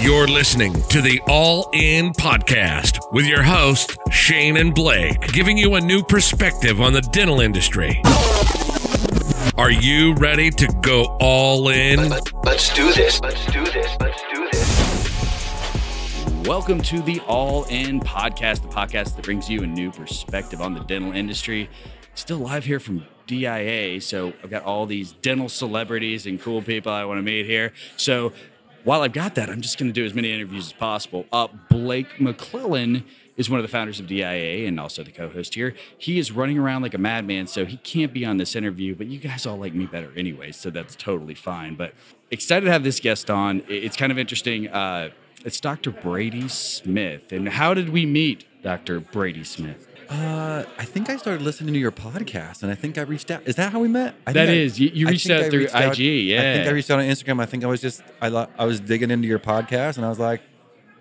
You're listening to the All In Podcast with your hosts, Shane and Blake, giving you a new perspective on the dental industry. Are you ready to go all in? Let's do this. Let's do this. Let's do this. Welcome to the All In Podcast, the podcast that brings you a new perspective on the dental industry. Still live here from DIA, so I've got all these dental celebrities and cool people I want to meet here. So while I've got that, I'm just going to do as many interviews as possible. Uh, Blake McClellan is one of the founders of DIA and also the co-host here. He is running around like a madman, so he can't be on this interview. But you guys all like me better anyway, so that's totally fine. But excited to have this guest on. It's kind of interesting. Uh, it's Dr. Brady Smith, and how did we meet, Dr. Brady Smith? Uh, I think I started listening to your podcast, and I think I reached out. Is that how we met? I That think I- You- you reached out I through reached out- IG, I think. I reached out on Instagram. I think I was just I lo- I was digging into your podcast, and I was like,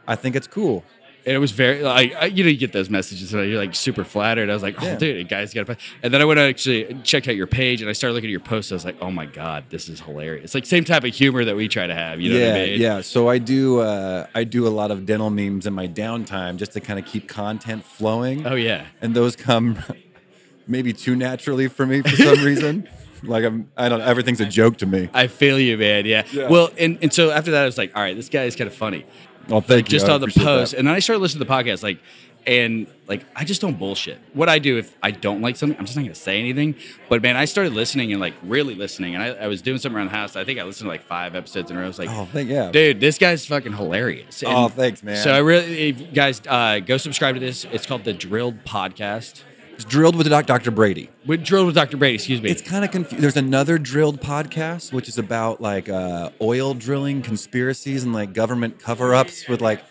I think it's cool. And it was very like I- you know you get those messages and you're like super flattered. I was like, oh Yeah. dude, a guy's got a. And then I went and actually checked out your page and I started looking at your posts. I was like, oh my god, this is hilarious. It's like same type of humor that we try to have. You know yeah, what I mean? yeah. So I do uh, I do a lot of dental memes in my downtime just to kind of keep content flowing. Oh yeah. and those come maybe too naturally for me for some reason. Like I'm I don't everything's a joke to me. I feel you, man. Yeah. Yeah. Well, and, and so after that, I was like, all right, this guy is kind of funny. Well, thank you. just I on the post, that. and then I started listening to the podcast, like, and like I just don't bullshit. What I do if I don't like something, I'm just not gonna say anything. But man, I started listening and like really listening, and I, I was doing something around the house. I think I listened to like five episodes in a row. I was like, Oh, thank yeah. dude, this guy's fucking hilarious. And Oh, thanks, man. So I really, guys, uh, go subscribe to this. It's called the Drilled Podcast. It's drilled with Doc- Dr. Brady. With Drilled with Dr. Brady. Excuse me. It's kind of confusing. There's another drilled podcast, which is about like uh, oil drilling conspiracies and like government cover ups. With like,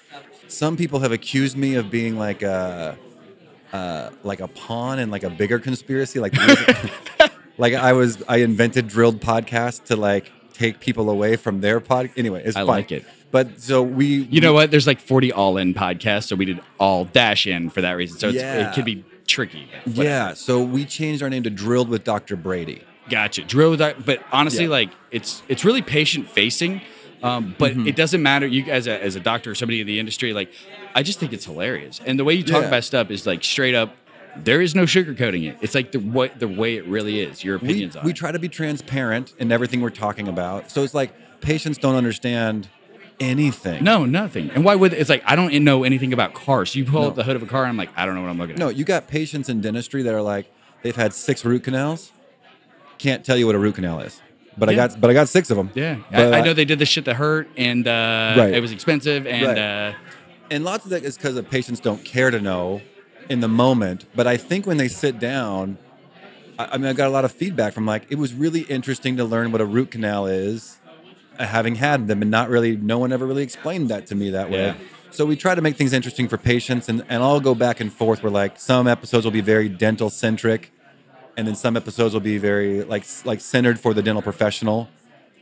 some people have accused me of being like a, uh, like a pawn in like a bigger conspiracy. Like, like I was, I invented drilled podcast to like take people away from their pod. Anyway, it's I fun. like it. But so we, you know what? There's like 40 all in podcasts, so we did all dash in for that reason. So it's, Yeah. it could be tricky. yeah. So we changed our name to Drilled with Dr. Brady. Gotcha. Drill with that, but honestly, Yeah. like it's it's really patient facing. Um, but Mm-hmm. it doesn't matter. You as a as a doctor or somebody in the industry, like I just think it's hilarious. And the way you talk Yeah. about stuff is like straight up. There is no sugarcoating it. It's like the what the way it really is. Your we, opinions on we it. try to be transparent in everything we're talking about. So it's like patients don't understand anything. No, nothing. And why would it's like I don't know anything about cars. You pull No. up the hood of a car, and I'm like, I don't know what I'm looking at. No, you got patients in dentistry that are like they've had six root canals. Can't tell you what a root canal is, but I Yeah. got but I got six of them. Yeah, But I, I know they did the shit that hurt, and uh, Right. it was expensive, and Right. uh, and lots of that is because the patients don't care to know in the moment. But I think when they sit down, I, I mean, I got a lot of feedback from like it was really interesting to learn what a root canal is, having had them, and not really no one ever really explained that to me that way. Yeah. So we try to make things interesting for patients, and and I'll go back and forth. Where like some episodes will be very dental centric, and then some episodes will be very like like centered for the dental professional.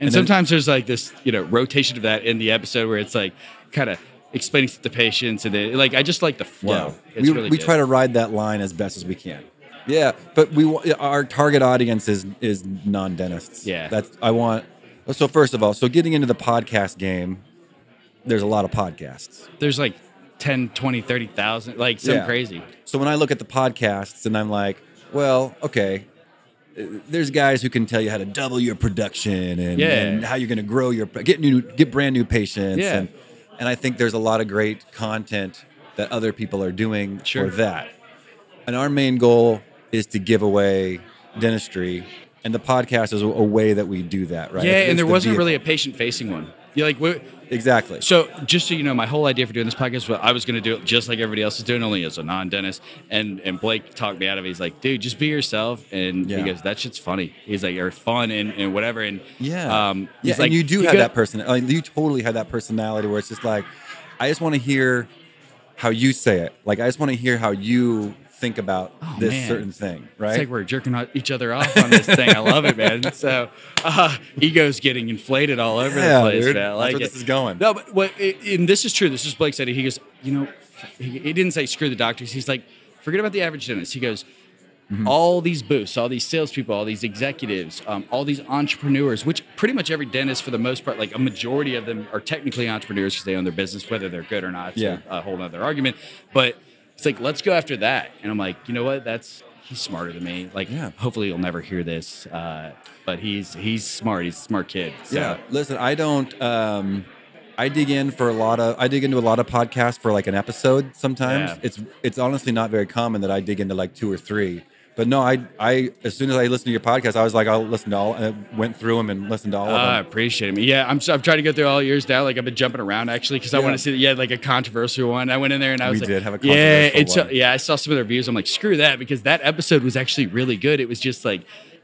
And, then- sometimes there's like this, you know, rotation of that in the episode where it's like kind of explaining to the patients, and then like I just like the flow. It's we, really we try to ride that line as best as we can. Yeah, but we our target audience is is non dentists. Yeah. that's I want. So first of all, so getting into the podcast game, there's a lot of podcasts. There's like 10, 20, 30,000, like some Yeah. crazy. So when I look at the podcasts and I'm like, well, okay, there's guys who can tell you how to double your production and, Yeah. and how you're going to grow your get new get brand new patients. Yeah. And, and I think there's a lot of great content that other people are doing Sure. for that. And our main goal is to give away dentistry, and the podcast is a, way that we do that, right? Yeah, It's- and there the wasn't vehicle. really a patient facing one. You like, we exactly. so just so you know, my whole idea for doing this podcast was I was going to do it just like everybody else is doing, only as a non dentist. And and Blake talked me out of it. He's like, dude, just be yourself. And Yeah. he goes, that shit's funny. He's like, you're fun and, and whatever. And Yeah. um, yeah, like, and you do have go- that person. Like, you totally have that personality where it's just like, I just want to hear how you say it. Like, I just want to hear how you think about Oh, this man. certain thing, right? It's like we're jerking each other off on this thing. I love it, man. So uh, ego's getting inflated all over Yeah, the place. dude. Man. I That's like where it. this is going. No, but what? It, and this is true. This is Blake said. it. He goes, you know, he, he didn't say screw the doctors. He's like, forget about the average dentist. He goes, all these booths, all these salespeople, all these executives, um, all these entrepreneurs, which pretty much every dentist, for the most part, like a majority of them are technically entrepreneurs because they own their business, whether they're good or not. Yeah. a, a whole other argument. But it's like, let's go after that. And I'm like, you know what? That's he's smarter than me. Like, Yeah. hopefully you'll never hear this. Uh, but he's he's smart. He's a smart kid. So, Yeah. Listen, I don't. Um, I dig in for a lot of. I dig into a lot of podcasts for like an episode. Sometimes Yeah. it's it's honestly not very common that I dig into like two or three. But no, I I as soon as I listened to your podcast, I was like, I'll listen to all. And I went through them and listened to all Ah, I of them. I appreciate it. Yeah, I'm, I'm trying to go through all yours now. Like I've been jumping around actually because I Yeah. want to see. That yeah, like a controversial one. I went in there and I We was like, did have a yeah, it's one. yeah. I saw some of the reviews. I'm like, screw that because that episode was actually really good. It was just like,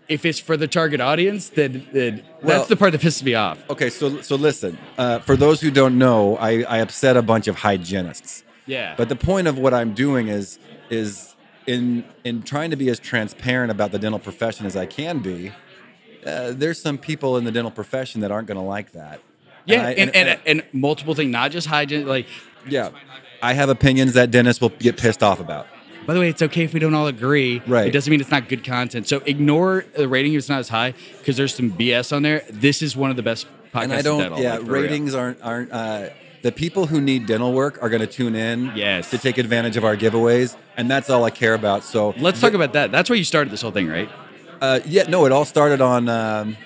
if it's for the target audience, then, then Well- that's the part that pisses me off. Okay, so so listen. Uh, for those who don't know, I, I upset a bunch of hygienists. Yeah, But the point of what I'm doing is is in in trying to be as transparent about the dental profession as I can be. Uh, there's some people in the dental profession that aren't going to like that. yeah, I- and, and, and, multiple things, not just hygiene. Like, yeah, I have opinions that dentists will get pissed off about. by the way, it's okay if we don't all agree. Right. It doesn't mean it's not good content. So ignore the rating if it's not as high because there's some BS on there. This is one of the best podcasts. and I don't. yeah, for real. ratings aren't aren't. Uh, the people who need dental work are going to tune in Yes. to take advantage of our giveaways, and that's all I care about. So Let's talk about that. That's where you started this whole thing, right? Uh, yeah, no, it all started on um,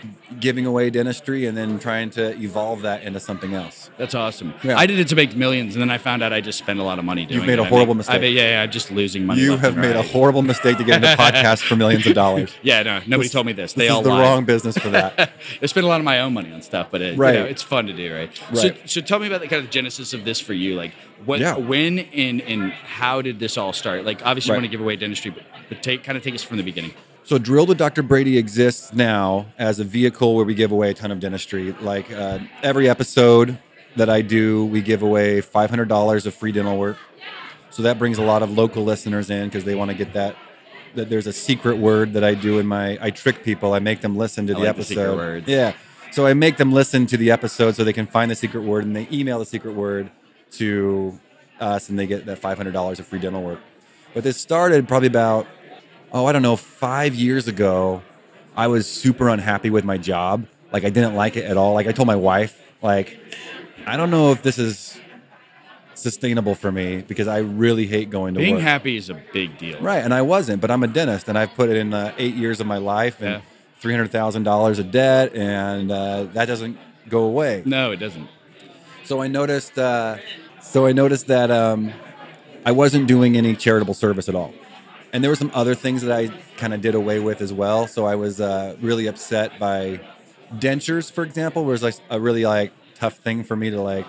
giving away dentistry and then trying to evolve that into something else. That's awesome. Yeah. I did it to make millions, and then I found out I just spend a lot of money doing it. You've made a horrible make- mistake. bet- yeah, yeah, I'm just losing money. You have made a horrible mistake to get into podcasts for millions of dollars. Yeah, no, nobody This- told me this. This They is all the lied. wrong business for that. I spend a lot of my own money on stuff, but it, Right. you know, it's fun to do, right? So, Right. so so tell me about the kind of genesis of this for you. Like, what, Yeah. when, and and how did this all start? Like, obviously, you want to give away dentistry, but, but take kind of take us from the beginning. So, Drilled with Dr. Brady exists now as a vehicle where we give away a ton of dentistry. Like uh, every episode that I do, we give away $500 of free dental work. So that brings a lot of local listeners in because they want to get that. That there's a secret word that I do in my. I trick people. I make them listen to I the like the episode. words. Yeah. So I make them listen to the episode so they can find the secret word and they email the secret word to us and they get that $500 of free dental work. But this started probably about oh, I don't know, five years ago, I was super unhappy with my job. Like I didn't like it at all. Like I told my wife, like, I don't know if this is sustainable for me because I really hate going to work. Being work. happy is a big deal. Right, and I wasn't, but I'm a dentist, and I've put in uh, eight years of my life and Yeah. three hundred thousand dollars of debt, and uh, that doesn't go away. No, it doesn't. So I noticed. Uh, so I noticed that um, I wasn't doing any charitable service at all, and there were some other things that I kind of did away with as well. So I was uh, really upset by dentures, for example, was like a really like tough thing for me to like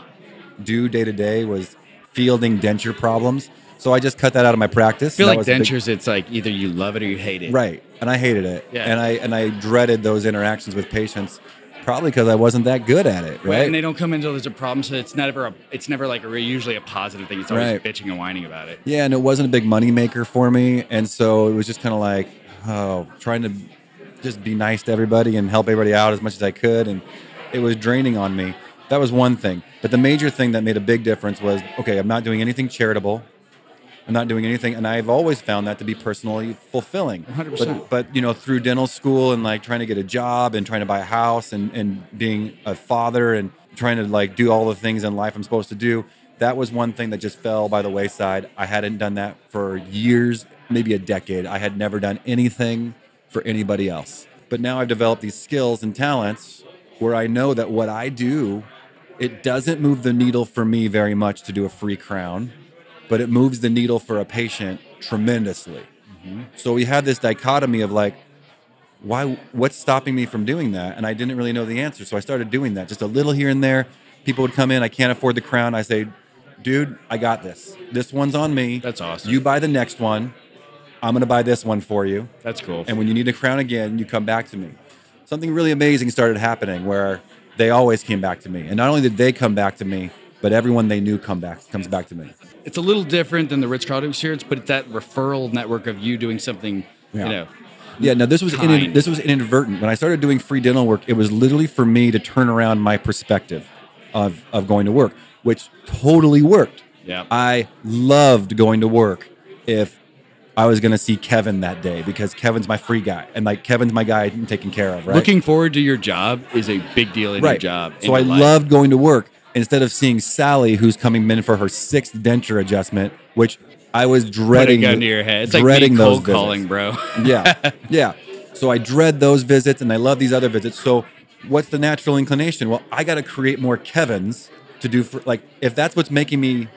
do day to day was fielding denture problems. So I just cut that out of my practice. I feel like a big- dentures, it's like either you love it or you hate it. Right, and I hated it. Yeah. And I and I dreaded those interactions with patients, probably because I wasn't that good at it. Right. Right. And they don't come until there's a problem, so it's never a, it's never like a usually a positive thing. It's always Right. bitching and whining about it. yeah, and it wasn't a big money maker for me, and so it was just kind of like, oh, trying to just be nice to everybody and help everybody out as much as I could, and it was draining on me. That was one thing, but the major thing that made a big difference was okay. I'm not doing anything charitable. I'm not doing anything, and I've always found that to be personally fulfilling. 100%. But, but you know, through dental school and like trying to get a job and trying to buy a house and and being a father and trying to like do all the things in life I'm supposed to do, that was one thing that just fell by the wayside. I hadn't done that for years, maybe a decade. I had never done anything for anybody else. But now I've developed these skills and talents where I know that what I do, it doesn't move the needle for me very much to do a free crown but it moves the needle for a patient tremendously. Mm-hmm. So we had this dichotomy of like, why? What's stopping me from doing that? And I didn't really know the answer, so I started doing that, just a little here and there. People would come in, I can't afford the crown. I say, dude, I got this. This one's on me. That's awesome. You buy the next one. I'm gonna buy this one for you. That's cool. And when you need a crown again, you come back to me. Something really amazing started happening where they always came back to me, and not only did they come back to me, but everyone they knew come back comes back to me. it's a little different than the Ritz Carlton experience, but it's that referral network of you doing something, Yeah. you know. Yeah, no, this was in, this was inadvertent. When I started doing free dental work, it was literally for me to turn around my perspective of of going to work, which totally worked. Yeah. I loved going to work. If I was gonna see Kevin that day because Kevin's my free guy, and like Kevin's my guy I'm taking care of. Right. Looking forward to your job is a big deal in your right. job. in So I life. loved going to work instead of seeing Sally, who's coming in for her sixth denture adjustment, which I was put a dreading. gun to your head. It's like dreading those cold calling, visits. bro. yeah, yeah. So I dread those visits, and I love these other visits. So what's the natural inclination? Well, I got to create more Kevin's to do for like if that's what's making me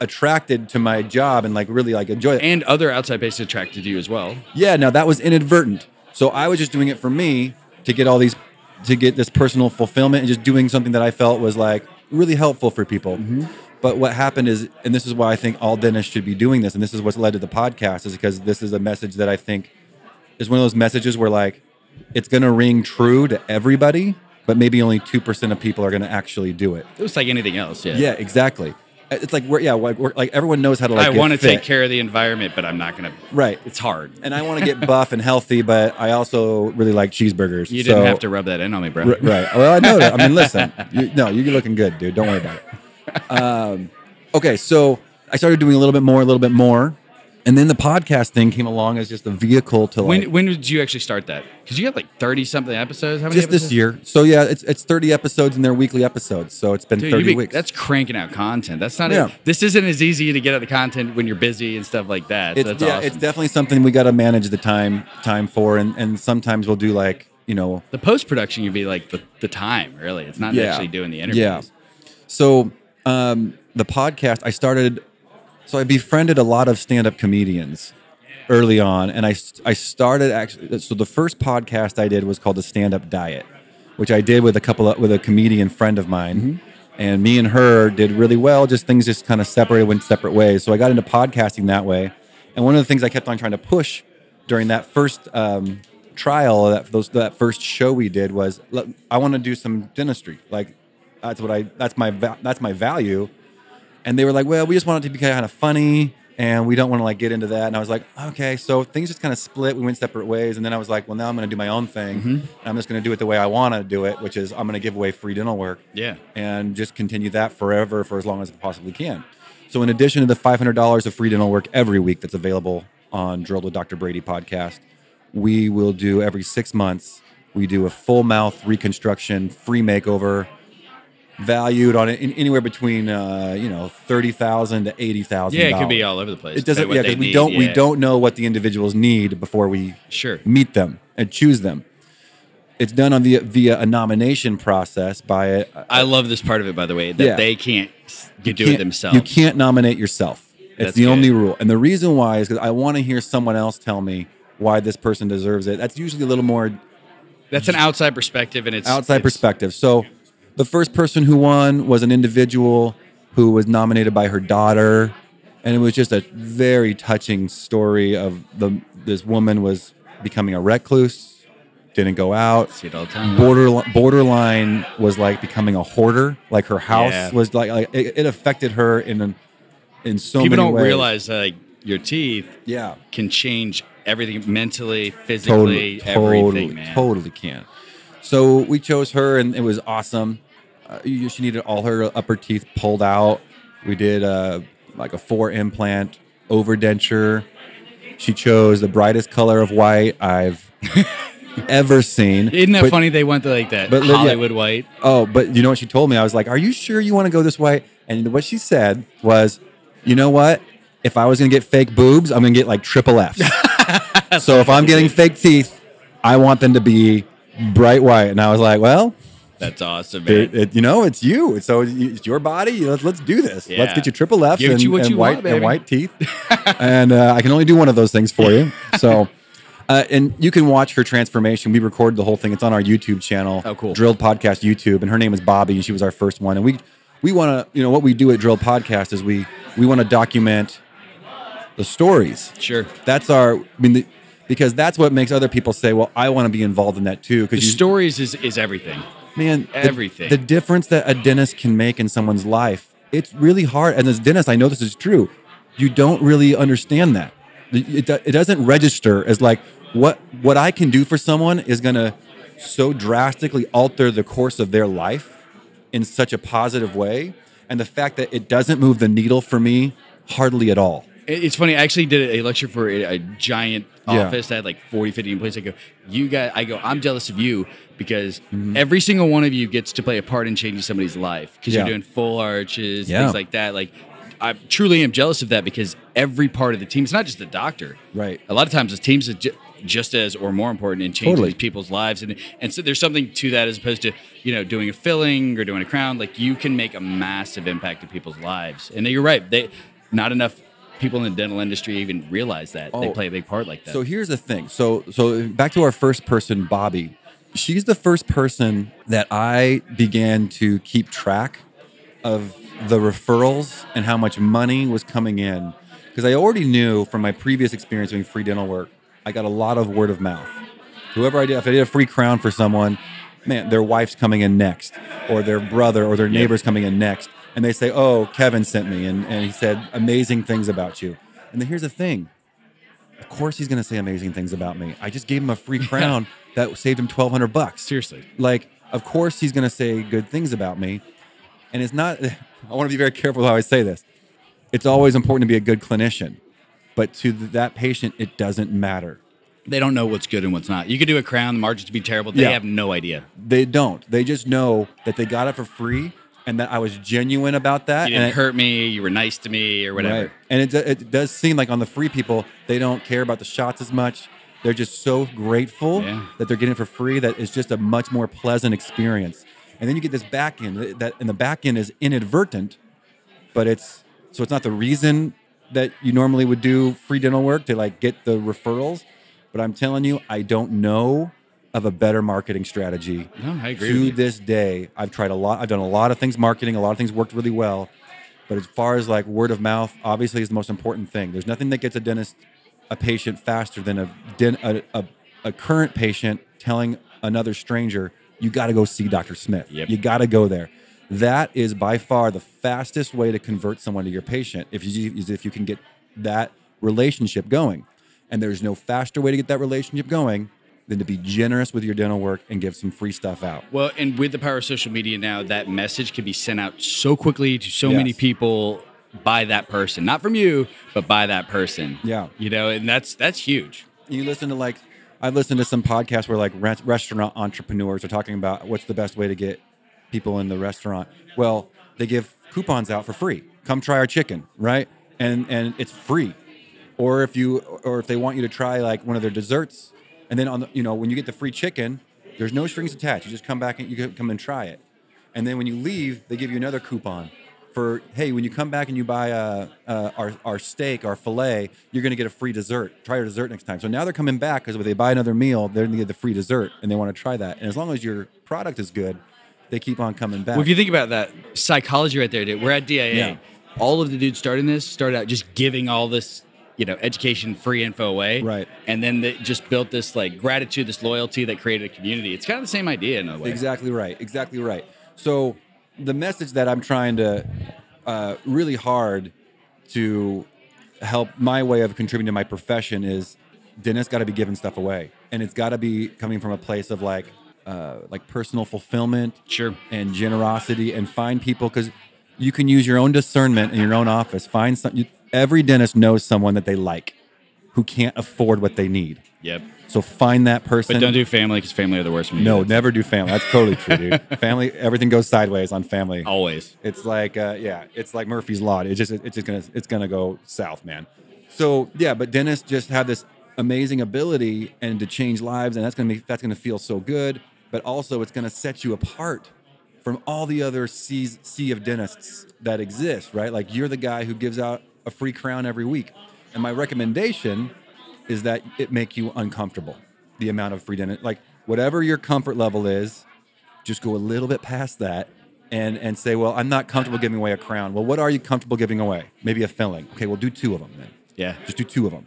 attracted to my job and like really like enjoy it. and other outside bases attracted you as well. Yeah, now that was inadvertent. So I was just doing it for me to get all these, to get this personal fulfillment and just doing something that I felt was like really helpful for people. Mm-hmm. But what happened is, and this is why I think all dentists should be doing this, and this is what's led to the podcast, is because this is a message that I think is one of those messages where like it's going to ring true to everybody, but maybe only 2% of people are going to actually do it. It was like anything else. Yeah. Yeah, exactly. It's like we're yeah, like, we're, like everyone knows how to like. I want to take care of the environment, but I'm not gonna. Right. It's hard. and I want to get buff and healthy, but I also really like cheeseburgers. You didn't have to rub that in on me, bro. Right. Well, I know that. I mean, listen. You, no, you're looking good, dude. Don't worry about it. Um, okay, so I started doing a little bit more, a little bit more, and then the podcast thing came along as just a vehicle to like When when did you actually start that? Because you have like thirty something episodes. How many? just this year. So yeah, it's it's 30 episodes and they're weekly episodes. So it's been Dude, 30 be- weeks. That's cranking out content. That's not. Yeah. this isn't as easy to get at the content when you're busy and stuff like that. So it's that's yeah, awesome. it's definitely something we got to manage the time time for, and and sometimes we'll do like you know the post production You'd be like the, the time. Really, it's not Yeah. actually doing the interviews. Yeah. So um, the podcast, I started. So I befriended a lot of stand-up comedians early on, and I I started actually. So the first podcast I did was called the Stand Up Diet, which I did with a couple of, with a comedian friend of mine, and me and her did really well. Just things just kind of separated, went separate ways. So I got into podcasting that way, and one of the things I kept on trying to push during that first um, trial, that those that first show we did was, look, I want to do some dentistry, like that's what I that's my that's my value and they were like, "Well, we just want it to be kind of funny, and we don't want to like get into that." And I was like, "Okay." So things just kind of split. We went separate ways, and then I was like, "Well, now I'm going to do my own thing. Mm-hmm. And I'm just going to do it the way I want to do it, which is I'm going to give away free dental work, Yeah. and just continue that forever for as long as I possibly can." So, in addition to the $500 of free dental work every week that's available on Drilled with Dr. Brady podcast, we will do every six months. We do a full mouth reconstruction, free makeover, valued on it in, anywhere between uh, you know thirty thousand to eighty thousand. Yeah, it could be all over the place. It doesn't. Yeah, because we need, don't we don't know what the individuals need before we Sure. meet them and choose them. It's done on via via a nomination process by a, I love this part of it, by the way, that Yeah. they can't s- do it can't- themselves. You can't nominate yourself. It's That's the good. only rule. And the reason why is because I want to hear someone else tell me why this person deserves it. That's usually a little more That's an outside perspective, and it's outside it's- perspective. So the first person who won was an individual who was nominated by her daughter, and it was just a very touching story of the this woman was becoming a recluse, didn't go out. See it all the time. Border borderline was like becoming a hoarder. Like her house Yeah. was like, like it, it affected her in an, in so many ways. People many don't ways. realize that like, your teeth Yeah, can change everything mentally, physically, totally, everything, man. totally can. So we chose her, and it was awesome. Uh, she needed all her upper teeth pulled out. We did uh, like a four implant overdenture. She chose the brightest color of white I've ever seen. Isn't that But- funny? They went to like that but li- yeah. Hollywood white. Oh, but you know what she told me? I was like, "Are you sure you want to go this way?" And what she said was, "You know what? If I was gonna get fake boobs, I'm gonna get like triple Fs. so if I'm getting fake teeth, I want them to be bright white." And I was like, "Well, That's awesome, man. it, it- you know, it's you. So it's your body. Let's let's do this. Yeah. Let's get you triple Fs Give and, you and you white want, and white teeth. and uh, I can only do one of those things for you. So. Uh, and you can watch her transformation. We recorded the whole thing. It's on our YouTube channel. Oh, cool. Drilled Podcast YouTube, and her name is Bobby, and she was our first one. And we we want to, you know, what we do at Drilled Podcast is we we want to document the stories. Sure. That's our. I mean, the, because that's what makes other people say, "Well, I want to be involved in that too." Because stories is, is everything. Man, Everything. The, difference that a dentist can make in someone's life, it's really hard. And as a dentist, I know this is true. You don't really understand that. It, it, it doesn't register as like what what I can do for someone is going to so drastically alter the course of their life in such a positive way. And the fact that it doesn't move the needle for me hardly at all. It- It's funny. I actually did a lecture for a, a giant Yeah. office that had like 40, 50 employees. I go, you guys, I go, I'm jealous of you because Mm-hmm. every single one of you gets to play a part in changing somebody's life because Yeah. you're doing full arches, Yeah. things like that. Like, I truly am jealous of that because every part of the team, it's not just the doctor. Right. A lot of times the teams are ju- just as or more important in changing Totally. people's lives. And, and so there's something to that as opposed to, you know, doing a filling or doing a crown. Like you can make a massive impact to people's lives. And you're right. They, not enough people in the dental industry even realize that they Oh. play a big part like that. So here's the thing. So so back to our first person, Bobby. She's the first person that I began to keep track of the referrals and how much money was coming in because I already knew from my previous experience doing free dental work, I got a lot of word of mouth. Whoever I did, if I did a free crown for someone, man, their wife's coming in next, or their brother or their neighbor's coming in next, and they say, "Oh, Kevin sent me, and, and he said amazing things about you." And then here's the thing: of course, he's going to say amazing things about me. I just gave him a free crown that saved him twelve hundred bucks. Seriously. like, of course, he's going to say good things about me. And it's not. I want to be very careful how I say this. It's always important to be a good clinician, but to that patient, it doesn't matter. They don't know what's good and what's not. You could do a crown, the margins to be terrible. They Yeah. have no idea. They don't. They just know that they got it for free, and that I was genuine about that. You and didn't it- hurt me. You were nice to me, or whatever. Right. And it, it does seem like on the free people, they don't care about the shots as much. They're just so grateful Yeah. that they're getting it for free that it's just a much more pleasant experience. And then you get this back end that, and the back end is inadvertent, but it's so it's not the reason that you normally would do free dental work to like get the referrals. But I'm telling you, I don't know of a better marketing strategy. No, I agree To this day, I've tried a lot. I've done a lot of things marketing. A lot of things worked really well. But as far as like word of mouth, obviously is the most important thing. There's nothing that gets a dentist, a patient faster than a a, a, a current patient telling another stranger, "You got to go see Dr. Smith. Yep. You got to go there." That is by far the fastest way to convert someone to your patient. If you is if you can get that relationship going, and there's no faster way to get that relationship going than to be generous with your dental work and give some free stuff out. Well, and with the power of social media now, that message can be sent out so quickly to so Yes. many people by that person, not from you, but by that person. Yeah. you know, and that's that's huge. you listen to like I've listened to some podcasts where like re- restaurant entrepreneurs are talking about what's the best way to get people in the restaurant. Well, they give coupons out for free. Come try our chicken, right? And and it's free. Or if you or if they want you to try like one of their desserts, and then on the you know when you get the free chicken, there's no strings attached. You just come back and you can come and try it. And then when you leave, they give you another coupon for hey, when you come back and you buy uh, uh, our our steak, our fillet, you're going to get a free dessert. Try our dessert next time. So now they're coming back because if they buy another meal, they're going to get the free dessert, and they want to try that. And as long as your product is good, they keep on coming back. Well, if you think about that psychology right there, dude, we're at DIA. Yeah. All of the dudes starting this started out just giving all this, you know, education, free info away. Right. And then they just built this like gratitude, this loyalty that created a community. It's kind of the same idea in a way. Exactly right. Exactly right. So the message that I'm trying to uh, really hard to help my way of contributing to my profession is dentists got to be giving stuff away, and it's got to be coming from a place of like uh, like personal fulfillment, Sure. and generosity, and find people because you can use your own discernment in your own office. Find some. Every dentist knows someone that they like who can't afford what they need. Yep. So find that person. But don't do family because family are the worst. No, never do family. That's totally true, dude. family, everything goes sideways on family. Always. It's like, uh, yeah, it's like Murphy's law. It's just, it's just gonna, it's gonna go south, man. So yeah, but dentists just have this amazing ability and to change lives, and that's gonna make, that's gonna feel so good. But also, it's gonna set you apart from all the other seas, sea of dentists that exist, right? Like you're the guy who gives out a free crown every week, and my recommendation is that it make you uncomfortable. The amount of free dentist, like whatever your comfort level is, just go a little bit past that and and say, well, I'm not comfortable giving away a crown. Well, what are you comfortable giving away? Maybe a filling. Okay, we'll do two of them then. Yeah. Just do two of them,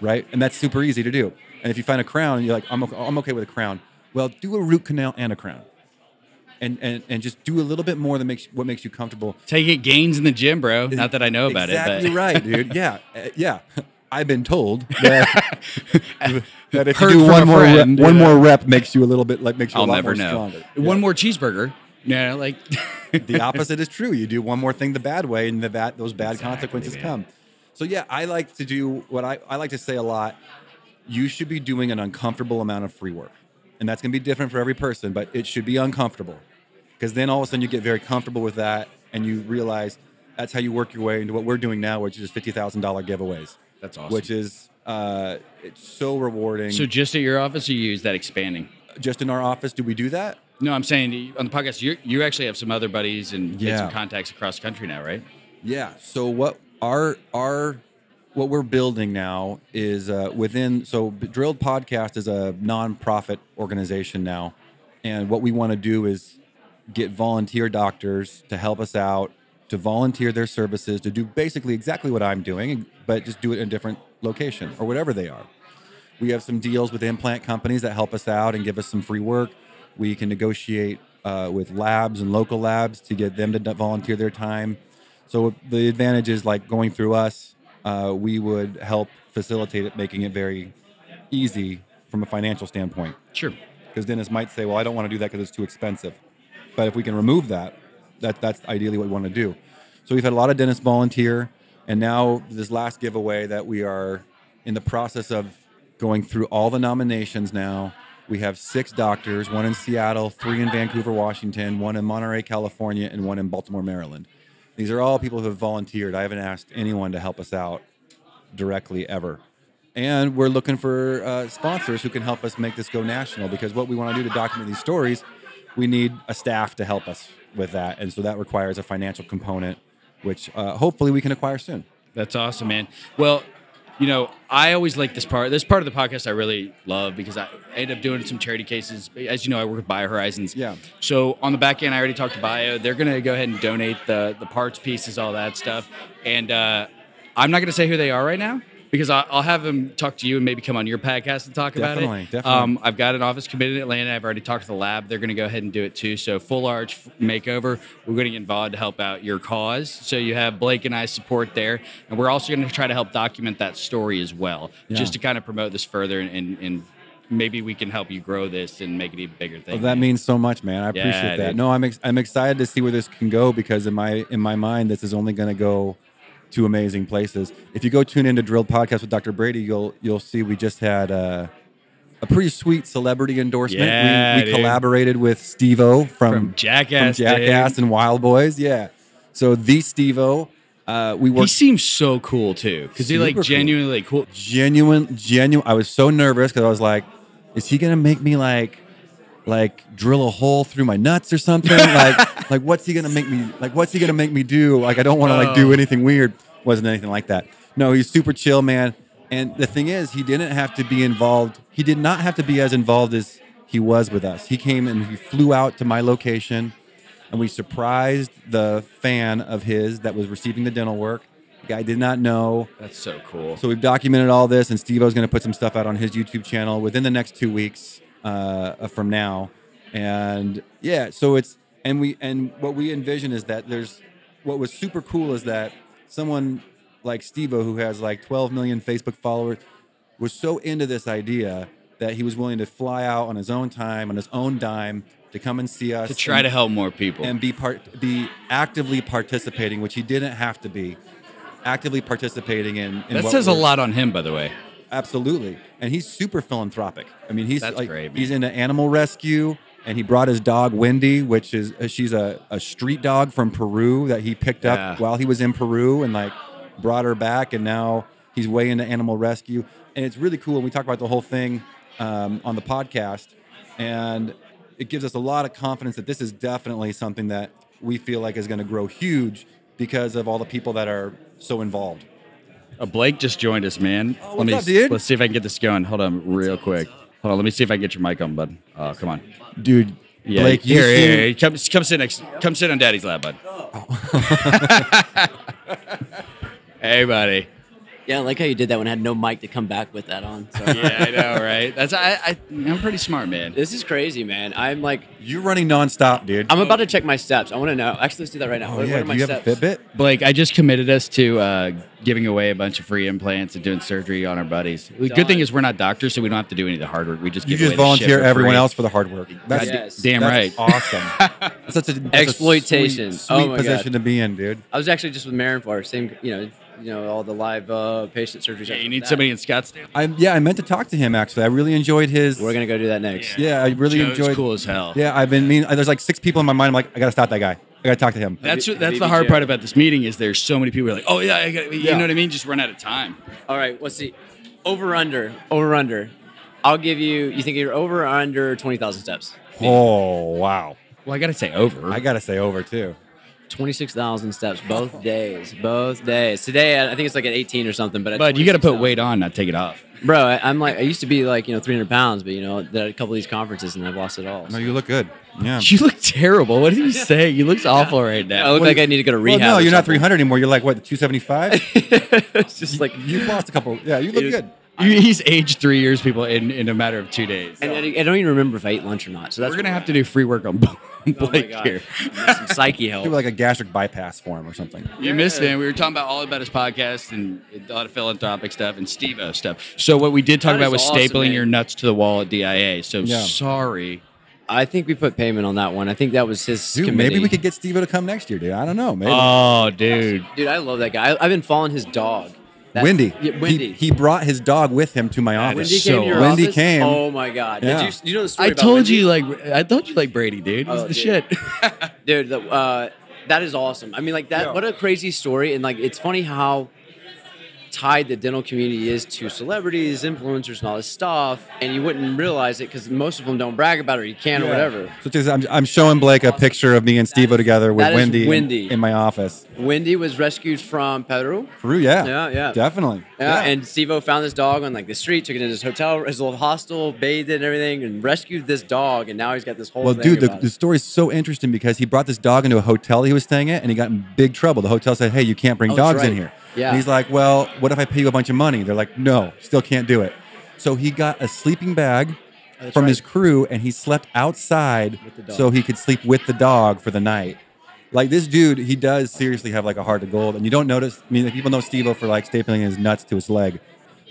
right? And that's super easy to do. And if you find a crown, and you're like, I'm okay, I'm okay with a crown. Well, do a root canal and a crown, and and and just do a little bit more than makes what makes you comfortable. Take it gains in the gym, bro. Not that I know about exactly it, but right, dude. Yeah, uh, yeah. I've been told that, that if you do one more rep, one yeah. more rep makes you a little bit like makes you I'll a lot never more know. stronger. One more cheeseburger. Yeah, like the opposite is true. You do one more thing the bad way, and the bad those bad Exactly, consequences man. come. So yeah, I like to do what I, I like to say a lot. You should be doing an uncomfortable amount of free work. And that's gonna be different for every person, but it should be uncomfortable. Because then all of a sudden you get very comfortable with that and you realize that's how you work your way into what we're doing now, which is fifty thousand dollar giveaways. That's awesome. Which is uh, it's so rewarding. So just at your office, or you use that expanding? just in our office, do we do that? No, I'm saying on the podcast, you you actually have some other buddies and made some contacts across the country now, right? Yeah. So what our our what we're building now is uh, within so Drilled Podcast is a nonprofit organization now, and what we want to do is get volunteer doctors to help us out to volunteer their services to do basically exactly what I'm doing, but just do it in a different location or whatever they are. We have some deals with implant companies that help us out and give us some free work. We can negotiate uh, with labs and local labs to get them to volunteer their time. So the advantage is like going through us, uh, we would help facilitate it, making it very easy from a financial standpoint. Sure. Because dentists might say, "Well, I don't want to do that because it's too expensive." But if we can remove that, that that's ideally what we want to do. So we've had a lot of dentists volunteer, and now this last giveaway that we are in the process of going through all the nominations now. We have six doctors, one in Seattle, three in Vancouver, Washington, one in Monterey, California, and one in Baltimore, Maryland. These are all people who have volunteered. I haven't asked anyone to help us out directly ever. And we're looking for uh, sponsors who can help us make this go national because what we want to do to document these stories, we need a staff to help us with that. And so that requires a financial component, which uh, hopefully we can acquire soon. That's awesome, man. Well, you know, I always like this part. This part of the podcast I really love because I end up doing some charity cases. As you know, I work with BioHorizons. Yeah. So on the back end, I already talked to Bio. They're gonna go ahead and donate the the parts pieces, all that stuff. And uh, I'm not gonna say who they are right now because I- I'll have them talk to you and maybe come on your podcast and talk about it. definitely. Um, I've got an office committed in Atlanta. I've already talked to the lab. They're going to go ahead and do it too. So full arch makeover. We're going to get involved to help out your cause. So you have Blake and I support there, and we're also going to try to help document that story as well, just to kind of promote this further and, and, and maybe we can help you grow this and make it even bigger thing. Well, that man. means so much, man. I Yeah, appreciate that. dude. No, I'm ex- I'm excited to see where this can go because in my in my mind, this is only going to go to amazing places. If you go tune into Drilled Podcast with Dr. Brady, you'll you'll see we just had uh, a pretty sweet celebrity endorsement. Yeah, we we collaborated with Steve-O from, From Jackass, from Jackass dude. and Wild Boyz. Yeah. So the Steve-O, uh, we He seems so cool too, because he like Super cool. genuinely cool. genuine genuine i was so nervous because i was like is he gonna make me like like drill a hole through my nuts or something? Like like what's he gonna make me like what's he gonna make me do? Like i don't want to like do Oh. anything weird. Wasn't anything like that. No he's super chill man. And the thing is he didn't have to be involved he did not have to be as involved as he was with us. He came and he flew out to my location and we surprised the fan of his that was receiving the dental work. The guy did not know. That's so cool. so we've documented all this, and Steve-O's going to put some stuff out on his YouTube channel within the next two weeks uh, from now. And yeah, so it's and we and what we envision is that there's what was super cool is that someone like Steve-O who has like 12 million Facebook followers, was so into this idea that he was willing to fly out on his own time, on his own dime, to come and see us to try and- to help more people. and be part be actively participating, which he didn't have to be. Actively participating in, in that what says a lot on him, by the way. Absolutely, and he's super philanthropic. I mean, he's That's like great, he's into animal rescue, and he brought his dog Wendy, which is uh, she's a, a street dog from Peru that he picked up Yeah. while he was in Peru, and like brought her back, and now he's way into animal rescue, and it's really cool. And we talk about the whole thing um, on the podcast, and it gives us a lot of confidence that this is definitely something that we feel like is going to grow huge because of all the people that are so involved. Uh, Blake just joined us, man. Oh, let me up, let's see if I can get this going. Hold on, real quick. Hold on, let me see if I can get your mic on, bud. Oh, come on. Dude, Yeah, Blake, you here, here, here. Come, come sit next. Come sit on Daddy's lap, bud. hey, buddy. Yeah, I like how you did that when I had no mic to come back with that on. So. Yeah, I know, right? That's I, I. I'm pretty smart, man. This is crazy, man. I'm like, You're running nonstop, dude. I'm about to check my steps. I want to know. Actually, let's do that right now. oh what, yeah, what are do my you have a Fitbit? Blake, I just committed us to uh, giving away a bunch of free implants and doing surgery on our buddies. The good thing is we're not doctors, so we don't have to do any of the hard work. We just You give just away volunteer for everyone free. else for the hard work. That's, Yes. Damn that's right. awesome. That's such a that's a Exploitation. Sweet, Oh sweet my position God. to be in, dude. I was actually just with Marin for same, you know, you know all the live uh, patient surgeries. Yeah, you need that. somebody in Scottsdale. I yeah, I meant to talk to him actually. I really enjoyed his. We're gonna go do that next. Yeah, I really Joe's enjoyed. cool as hell. Yeah, I've been mean. There's like six people in my mind. I'm like, I gotta stop that guy. I gotta talk to him. That's Have you- that's have the hard part about this meeting is there's so many people who are like, oh yeah, I got, you Yeah. know what I mean? Just run out of time. All right, let's see. Over under. Over under. I'll give you. You think you're over or under twenty thousand steps? Oh wow. Well, I gotta say over. I gotta say over too. Twenty six thousand steps both days. Both days. Today I think it's like at eighteen or something. But but you got to put 26,000. weight on, not take it off. Bro, I, I'm like I used to be like you know 300 pounds, but you know did a couple of these conferences and I've lost it all. No, you look good. Yeah. You look terrible. What did you say? You look awful right now. I now. look like I need to go to Well, rehab. no, you're not 300 anymore. You're like what, 275? it's just like You've lost a couple. Yeah, you look It- good. You- He's aged three years, people, in, in a matter of two days. and I, I don't even remember if I ate lunch or not. So that's We're gonna where have to do free work on at. Oh Blake here. Some psyche help. Do like a gastric bypass for him or something. You missed, man. We were talking about all about his podcast and a lot of philanthropic stuff and Steve-O stuff. So what we did talk That about is was awesome, stapling man. your nuts to the wall at DIA. So Yeah. sorry. I think we put payment on that one. I think that was his. Dude, committee. maybe we could get Steve to come next year, dude. I don't know. Maybe. Oh, dude. Dude, I love that guy. I, I've been following his dog. That- Wendy. Yeah, Wendy. He, he brought his dog with him to my office. Wendy came so to your Wendy office? came. Oh my god! Yeah. Did you, you know the story? I about told Wendy? you like I told you like Brady, dude. He's Oh, the dude. shit. dude. The, uh, that is awesome. I mean, like that. Yeah. What a crazy story! And like, it's funny how tied the dental community is to celebrities, influencers, and all this stuff. And you wouldn't realize it because most of them don't brag about it, or you can, or whatever. So just, I'm, I'm showing Blake a picture of me and Steve together with That is Wendy, in- Wendy. In, my office. Wendy was rescued from Peru. Peru, yeah. Yeah, yeah. Definitely. Yeah, and Steve-O found this dog on like the street, took it to his hotel, his little hostel, bathed it and everything, and rescued this dog. And now he's got this whole Well, dude, the, the story's so interesting because he brought this dog into a hotel he was staying at, and he got in big trouble. The hotel said, "Hey, you can't bring Oh, dogs in here." Yeah. And he's like, "Well, what if I pay you a bunch of money?" They're like, "No, still can't do it." So he got a sleeping bag oh, That's from right. his crew, and he slept outside With the dog. so he could sleep with the dog for the night. Like this dude, he does seriously have like a heart of gold, and you don't notice. I mean, like, people know Steve-O for like stapling his nuts to his leg,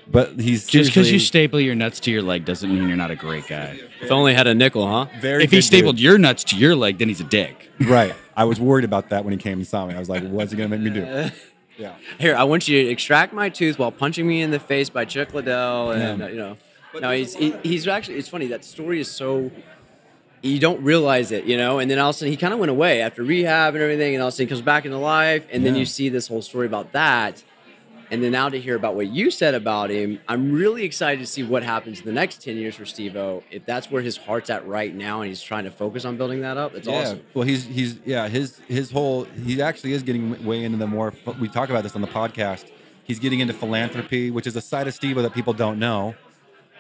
but he's Just because you staple your nuts to your leg doesn't mean you're not a great guy. If only had a nickel, huh? very. If he stapled dude. your nuts to your leg, then he's a dick. right, I was worried about that when he came and saw me. I was like, "What's he gonna make me do?" Yeah. Here, I want you to extract my tooth while punching me in the face by Chuck Liddell, and Yeah. uh, you know, no, he's he, he's actually. It's funny that story is so. You don't realize it, you know, and then all of a sudden he kind of went away after rehab and everything, and all of a sudden he comes back into life, and then you see this whole story about that, and then now to hear about what you said about him, I'm really excited to see what happens in the next ten years for Steve-O. If that's where his heart's at right now, and he's trying to focus on building that up, that's yeah. awesome. Well, he's he's yeah his his whole he actually is getting way into the more. We talk about this on the podcast. He's getting into philanthropy, which is a side of Steve-O that people don't know.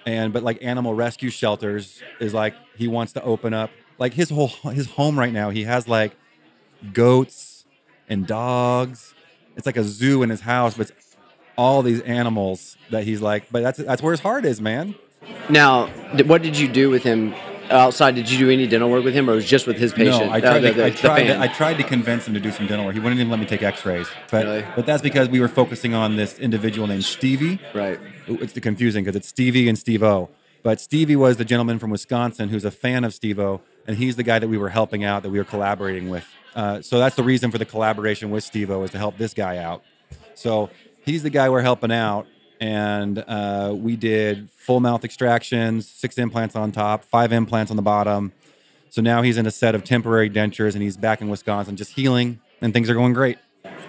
And but like animal rescue shelters is like he wants to open up like his whole his home right now. He has like goats and dogs. It's like a zoo in his house, but all these animals that he's like. But that's that's where his heart is, man. Now, what did you do with him outside? Did you do any dental work with him, or was it just with his patient? No, I Uh, tried. the- to, I tried. To. I tried to convince him to do some dental work. He wouldn't even let me take X-rays. But Really? but that's because we were focusing on this individual named Stevie. Right. It's confusing because it's Stevie and Steve-O. But Stevie was the gentleman from Wisconsin who's a fan of Steve-O, and he's the guy that we were helping out, that we were collaborating with. Uh, so that's the reason for the collaboration with Steve-O is to help this guy out. So he's the guy we're helping out, and uh, we did full mouth extractions, six implants on top, five implants on the bottom. So now he's in a set of temporary dentures, and he's back in Wisconsin, just healing, and things are going great.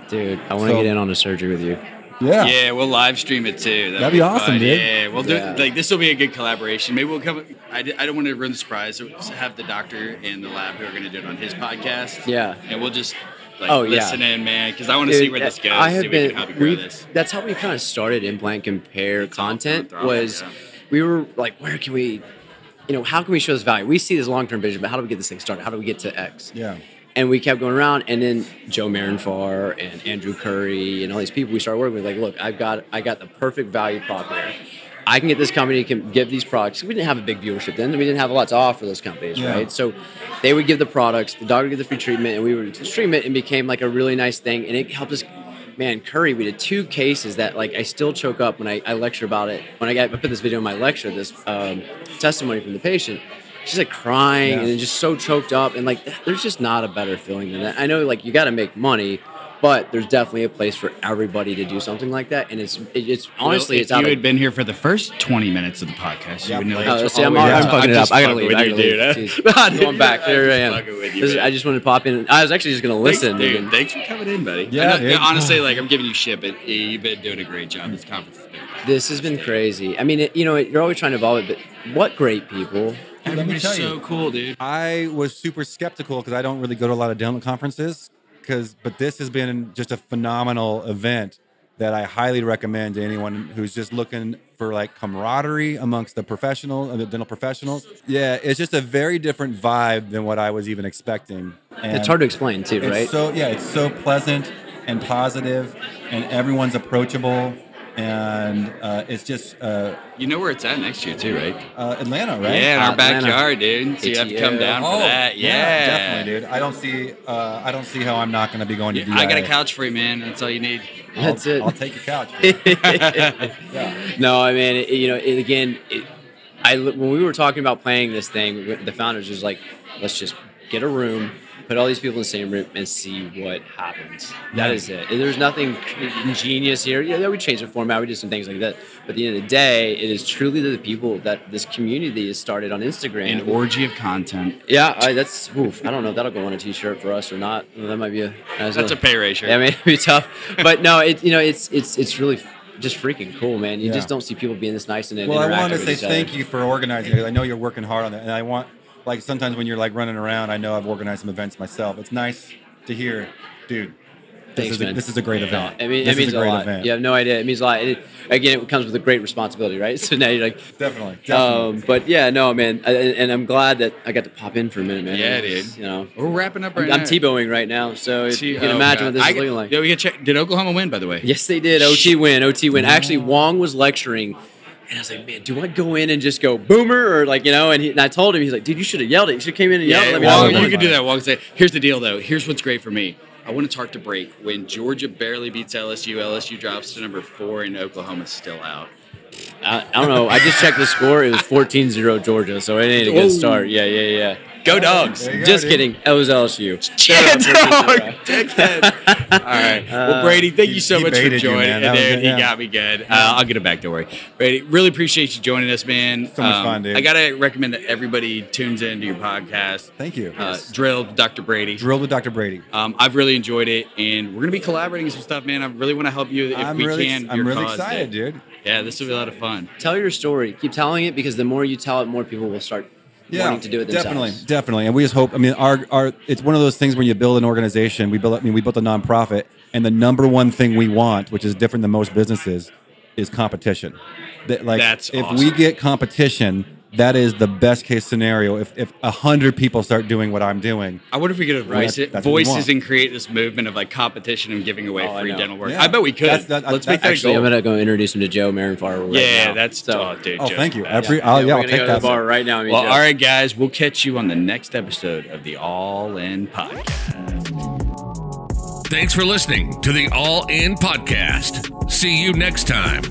Dude, I want to So- get in on a surgery with you. Yeah. Yeah, we'll live stream it too. That'd be awesome, fun. dude. Yeah, we'll do Yeah. like this will be a good collaboration. Maybe we'll come. I, I don't want to ruin the surprise. So have the doctor and the lab who are going to do it on his podcast. Yeah. and we'll just like Oh, yeah. man, because I want to see where this goes. I see have if we been. can grow we this. that's how we kind of started implant compare It's content. front throw, Was yeah. we were like, where can we, you know, how can we show this value? We see this long term vision, but how do we get this thing started? How do we get to X? Yeah. And we kept going around, and then Joe Marinfar and Andrew Curry and all these people we started working with. Like, look, I've got I got the perfect value prop here. I can get this company can give these products. We didn't have a big viewership then. We didn't have a lot to offer those companies, Yeah. right? So they would give the products, the doctor would give the free treatment, and we would stream it and became like a really nice thing. And it helped us. Man, Curry, we did two cases that like I still choke up when I, I lecture about it. When I got I put this video in my lecture, this um, testimony from the patient. She's like crying Yeah. and just so choked up, and like there's just not a better feeling than that. I know like you got to make money, But there's definitely a place for everybody to do something like that, and it's it, it's honestly Well, it's if out you of had been here for the first 20 minutes of the podcast, Yeah, you would know. Blake. Oh, you're see, I'm, always- I'm fucking it up. I gotta fucking leave. I with gotta you, leave. dude. Jeez. Going back. Here I am. fucking with you, is- I just wanted to pop in. I was actually just gonna Thanks, listen. dude. Thanks for coming in, buddy. Yeah, know- dude. honestly, like I'm giving you shit, but you've been doing a great job. This conference has been. This has been crazy. I mean, it, you know, you're always trying to evolve it, but what great people. Let me Everybody's tell so you. cool, dude. I was super skeptical because I don't really go to a lot of dental conferences. Because, but this has been just a phenomenal event that I highly recommend to anyone who's just looking for like camaraderie amongst the professional, uh, the dental professionals. Yeah, it's just a very different vibe than what I was even expecting. And It's hard to explain too, right? So yeah, it's so pleasant and positive, and everyone's approachable, and uh, it's just uh, You know where it's at next year too, right? uh, Atlanta, right? Yeah, in our Atlanta. backyard, dude. So you have to come ATL. down for Oh, that. Yeah, definitely, dude. I don't see. Uh, I don't see how I'm not going to be going to. Yeah, I got a couch for you, man. That's all you need. I'll, That's it. I'll take your couch. no, I mean, it, you know, it, again, it, I when we were talking about playing this thing, the founders was like, let's just get a room, put all these people in the same room, and see what happens. That Yeah. is it. And there's nothing ingenious here. Yeah, yeah, we changed the format, we did some things like that. But at the end of the day, it is truly the people that this community has started on Instagram. An orgy of content. yeah, I, that's oof, I don't know if that'll go on a t-shirt for us or not. That might be a That's a pay ratio. yeah, I mean, it'd be tough, but no, it you know, it's it's it's really just freaking cool, man. You Yeah. just don't see people being this nice and well, I want to say thank you for organizing it. I know you're working hard on it, and I want like sometimes when you're like running around, I know I've organized some events myself. It's nice to hear, dude. This Thanks, is a, man. this is a great event. I mean, this it means is a, a great lot. event. You have no idea. It means a lot. It, again, it comes with a great responsibility, right? So now you're like, Definitely, definitely. um, but yeah, no, man. I, and and I'm glad that I got to pop in for a minute, man. Yeah, It's, dude. You know, We're wrapping up I'm, right I'm. Tebowing right now, so if you can Oh, imagine God. what this I is get- looking like. Yo, we can check. Did Oklahoma win, by the way? Yes, they did. OT win. OT win. Actually, Wong was lecturing, and I was like, man, do I go in and just go boomer or like you know? And, he, and I told him, he's like, dude, you should have yelled it. You should have came in and yelled. it. Yeah, Let me well, know. you could do that. Well, say, here's the deal, though. Here's what's great for me. I want to talk to break when Georgia barely beats LSU. LSU drops to number four, and Oklahoma's still out. I, I don't know. I just checked the score. It was 14-0 Georgia, so it ain't a good start. Yeah, yeah, yeah. Go dogs. Go, Just dude. kidding. It was LSU. dog. Take. All right. Well, Brady, thank you so he much for baited you, joining. man. That was Dude, good, he yeah. got me good. Uh, I'll get it back. Don't worry. Brady, really appreciate you joining us, man. So much fun, dude. I gotta recommend that everybody tunes into your podcast. Thank you. Uh, Drilled, with Dr. Brady. Drilled with Dr. Brady. Um, I've really enjoyed it, and we're gonna be collaborating some stuff, man. I really want to help you if I'm we really, can. I'm really cause, excited, dude. Yeah, this will be a lot of fun. Tell your story. Keep telling it because the more you tell it, more people will start wanting to do it themselves. Definitely, definitely. And we just hope. I mean, our our it's one of those things when you build an organization. We built. I mean, we built a nonprofit, and the number one thing we want, which is different than most businesses, is competition. That like That's if awesome. we get competition, that is the best case scenario. If if a hundred people start doing what I'm doing, I wonder if we could voice that's- it, that's what we voices and create this movement of like competition and giving away Oh, free dental work. Yeah. I bet we could. That's- that- Let's that- make that a Actually, I'm goal. gonna go introduce him to Joe Marinfar right Yeah, now. that's so. oh, dude. oh, thank you. the I best. appre- I'll, yeah, yeah, we're I'll take go to that. the bar right now. Well, all right, guys, we'll catch you on the next episode of the All In Podcast. Thanks for listening to the All In Podcast. See you next time.